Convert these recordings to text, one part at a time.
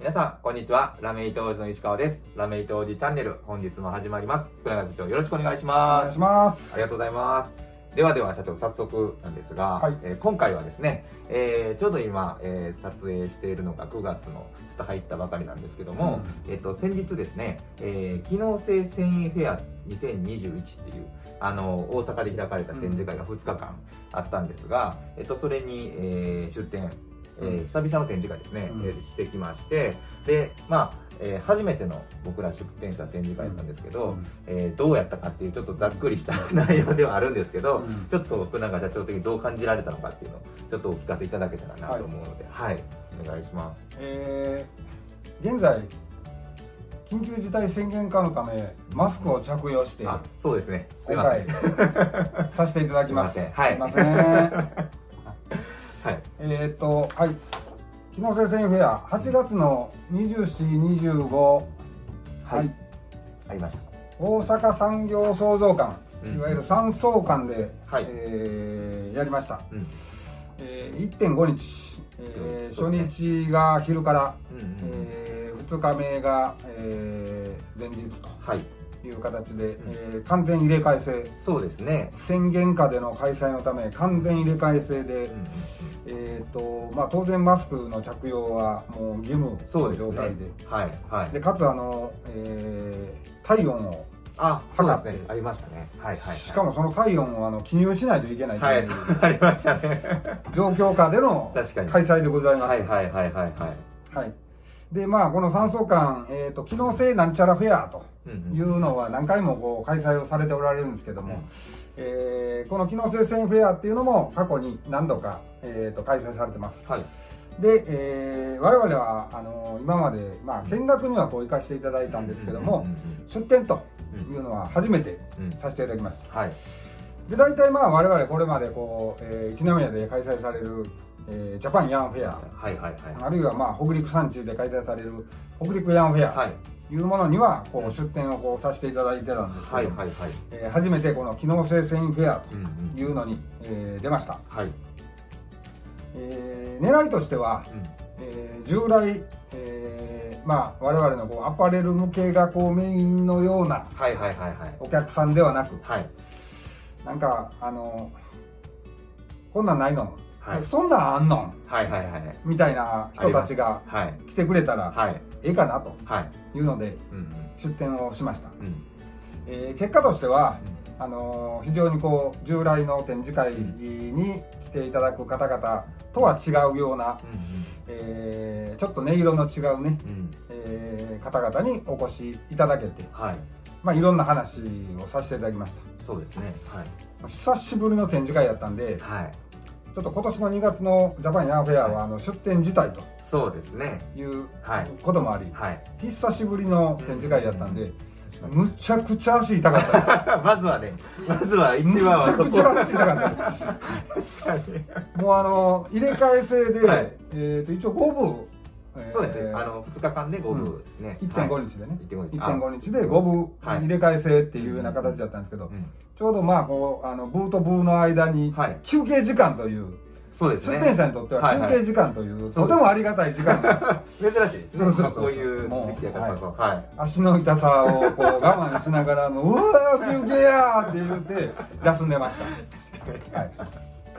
皆さん、こんにちは。ラメイト王子の石川です。ラメイト王子チャンネル、本日も始まります。福永社長、よろしくお願いしおます。願いします。ありがとうございます。ではでは、社長、早速なんですが、はいえー今回はですね、えーちょうど今、えー撮影しているのが9月のちょっと入ったばかりなんですけども、えっ、と、先日ですね、えー機能性繊維フェア2021っていう、あの、大阪で開かれた展示会が2日間あったんですが、えっ、と、それに、えー出展、えー久々の展示会ですね、うんえーしてきまして、で、まあ、えー初めての僕ら出展した展示会だったんですけど、えーどうやったかっていうちょっとざっくりした内容ではあるんですけど、うんちょっと福永社長的にどう感じられたのかっていうのをちょっとお聞かせいただけたらなと思うので、はい、お願いします。えー現在、緊急事態宣言下のため、マスクを着用して、あ、そうですね。今。回、させていただきます。すいませんはいすいません。はい。えーっと、はい。機能性繊維フェア、8月の27、25、はい。ありました。大阪産業創造館、うんいわゆる産総館で、はいえーやりました。うん。えー1.5日、えー初日が昼から、うんうんうん。え2日目が、えー連日はい。という形で、えー完全入れ替え制そうですね。宣言下での開催のため完全入れ替え制で、うんえーとまあ、当然マスクの着用はもう義務のそうですね状態で。はい。はい。でかつあの、えー体温をあ、そうですねありましたね。はいはいはい。しかもその体温をあの記入しないといけないとはいい、うそうありましたね。状況下での。開催でございます。はいはいはいはいはい。はいでまあこの産総館、えー、と機能性なんちゃらフェアとうんうんいうのは何回もこう開催をされておられるんですけども、えーこの機能性繊維フェアっていうのも過去に何度か、えー、と開催されてますはい。で、えー我々はあの今まで、まあ、見学にはこう行かせていただいたんですけども、うんうん出店とうんいうのは初めてうんうん。させていただきますはい。で大体まあ我々これまでこう、えー一宮で開催される、えージャパンヤンフェアはいはいはい。あるいはまあ北陸山地で開催される北陸ヤンフェアはい。というものにはこう出店をこうさせていただいてたんですけど、はいはいはい。えー初めてこの機能性繊維フェアというのに、えー出ました、はい。えー狙いとしては、うんえー従来、えーまあ、我々のこうアパレル向けがこうメインのようなはいはいはいはい。お客さんではなくはい。なんかあのこんなんないの、はいそんなんあんの？はいはいはい。みたいな人たちがはい。来てくれたらはい。ええかなとはい。いうのでうん出店をしました、うん。うん。えー結果としてはあの非常にこう従来の展示会に来ていただく方々とは違うような、えーちょっと音色の違うね、うんうん。えー方々にお越しいただけて、はい。まあ、いろんな話をさせていただきましそうですね。はい。た久しぶりの展示会やったんではい。ちょっと今年の2月のジャパンヤンフェアはあの出展自体とそうですね。いうはい。こともありはい。久しぶりの展示会やったんで、確かにむちゃくちゃ足痛かったです まずはね、まずは一むち番はそこ。ゃくちゃ足痛かった 確かに。もうあの入れ替え制で、はいえー、と一応5部、えーそうですね。あの、2日間で5部ですね。1.5日でね、1.5日。1.5日で5部はい入れ替え制っていうような形だったんですけど、うん。ちょうどまあこうあのブーとブーの間にはい。休憩時間という、そうですね。出店者にとっては休憩時間という、とてもありがたい時間が 珍しいですね。そうそうそういう時期やからこそ。はい。足の痛さをこう我慢しながらもうわー休憩やーって言って休んでました。はい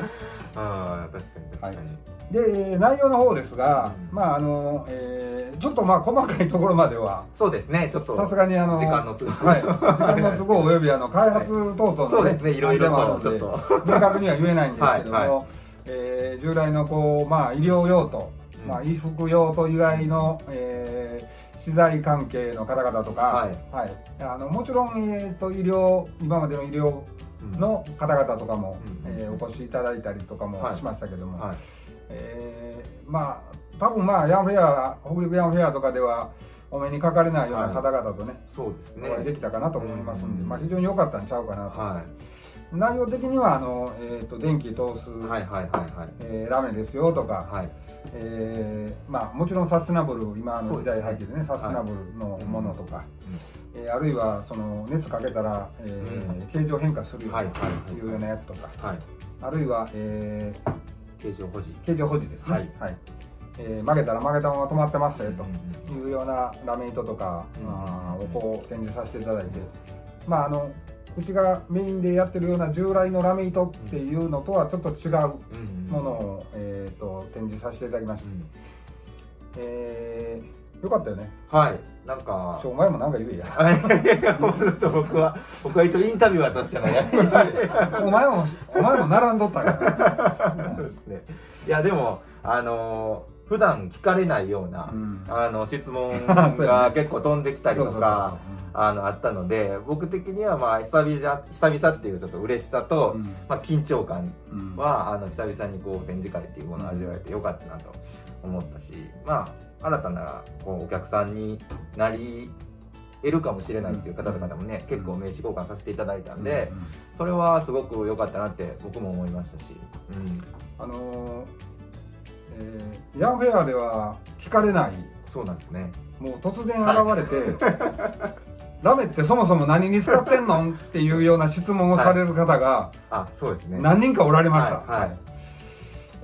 ああ、確かに確かに。で内容の方ですが、うん。まああのえーちょっとまあ細かいところまではそうですね。ちょっと。さすがにあの時間の都合。はい、時間の都合およびあの開発等々の、そうですねいろいろとちょっ明確には言えないんですけども、はいはえー従来のこう、まあ、医療用途、うん。まあ、衣服用途以外の、えー資材関係の方々とか、はい。はい。あのもちろん、えー、と医療今までの医療うん。の方々とかも、うんえーお越しいただいたりとかもはい。しましたけども、はい。えーまあ多分まあヤンフェア北陸ヤンフェアとかではお目にかかれないような方々とね、そうですね。お会いできたかなと思いますんで、うん。まあ、非常に良かったんちゃうかなと、は内容的にはあの、えー、と電気通す、い。はいはいはいはい。えーラメですよとか、はい。えーまあ、もちろんサステナブル今の時代背景でねサステナブルのものとか、うんえーあるいはその熱かけたら、えー形状変化するよはいうようなやつとか、はい。あるいは、えー形状保持。形状保持ですね、はいはいえー曲げたら曲げたまま止まってますよというようなラメ糸とか、うんをこう展示させていただいて、まああのうちがメインでやってるような従来のラメ糸っていうのとはちょっと違ううんものを、えー、と展示させていただきました、えー、よかったよね。はい。なんか。ちょお前もなんか言えや。僕は僕は一応インタビュアーとしての役割お前もお前も並んどったから、そうですね。いやでもあのー普段聞かれないような、うん。あの質問が 結構飛んできたりとかあのあったので僕的にはまあ久々久々っていうちょっと嬉しさと、うん。まあ、緊張感うん。はあの久々にこう展示会っていうものを味わえてよかったなと思ったし、まあ新たなこうお客さんになり得るかもしれないっていう方々もね、結構名刺交換させていただいたんで、うん。それはすごく良かったなって僕も思いましたし、うん、あのーえーヤンフェアでは聞かれないそうなんですね。もう突然現れて、ラメってそもそも何に使ってんの？っていうような質問をされる方があそうですね。何人かおられました、はいはい。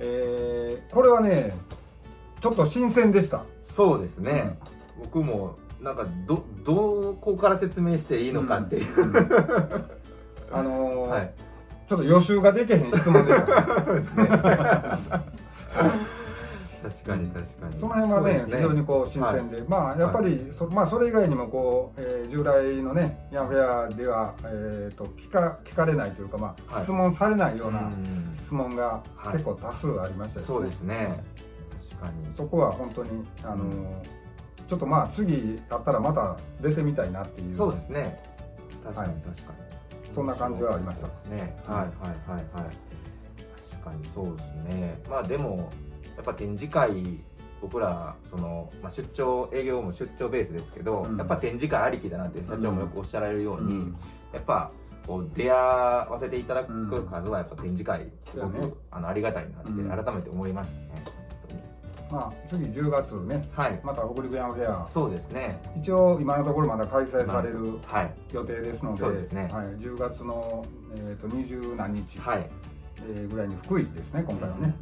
えーこれはねちょっと新鮮でした。そうですね、僕もなんかどどこから説明していいのかっていう、あのーはい。ちょっと予習ができへん質問でした、ね、そうですね確かに確かに。その辺はねそうです非常にこう新鮮で、まあやっぱりそ,、まあ、それ以外にもこう、えー従来のねヤンフェアでは、えー、と聞か聞かれないというか、まあはい。質問されないよううなん。質問がはい。結構多数ありましたよそうですね。確かに。そこは本当にあのーちょっとまあ次あったらまた出てみたいなっていう。そうですね。確かにはい。確かに、そんな感じはありました。ね。はいはいはいはい。確かにそうですね。まあでもやっぱ展示会僕らその、まあ、出張営業も出張ベースですけど、うん。やっぱ展示会ありきだなって社長もよくおっしゃられるように、うん。やっぱこう出会わせていただく数はやっぱ展示会すごく、そうね。あのありがたいなってうん。改めて思いましたね、まあ次10月ねはい。また北陸ヤンフェア。そうですね。一応今のところまだ開催されるはい。予定ですのでそうですね。はい、10月の、えー、と20何日、はいえーぐらいに福井ですね今回はね、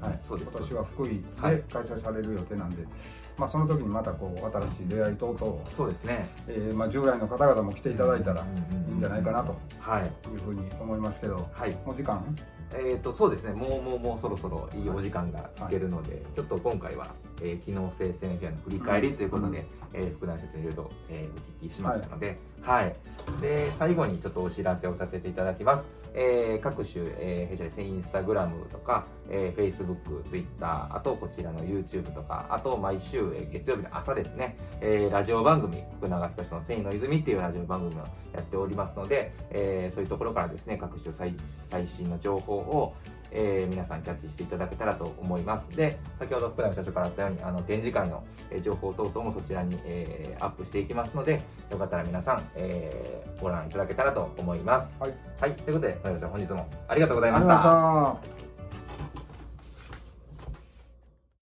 はい、今年は福井ではい。開催される予定なんで、まあ、その時にまたこう新しい出会い等々、そうですね。えーまあ、従来の方々も来ていただいたらいいんじゃないかなとはいいうふうに思いますけど。はい。もう時間？えー、とそうですね。もうもうもうそろそろいいお時間が来てるので、ちょっと今回は、えー機能性戦フェアの振り返りということで、うんえー副団説にいろいろ、えーお聞きしましたので,、はい。で最後にちょっとお知らせをさせていただきます、えー各種、えー弊社ですね。インスタグラムとか、えー、Facebook、Twitter あとこちらの YouTube とかあと毎週、えー月曜日の朝ですね、えーラジオ番組福永仁の繊維の泉っていうラジオ番組をやっておりますので、えーそういうところからですね各種最最新の情報を、えー皆さんキャッチしていただけたらと思います。で先ほど福永社長からあったようにあの展示会のえー情報等々もそちらに、えーアップしていきますのでよかったら皆さん、えーご覧いただけたらと思います。はい、はい、ということで本日もありがとうございましありがとうございたました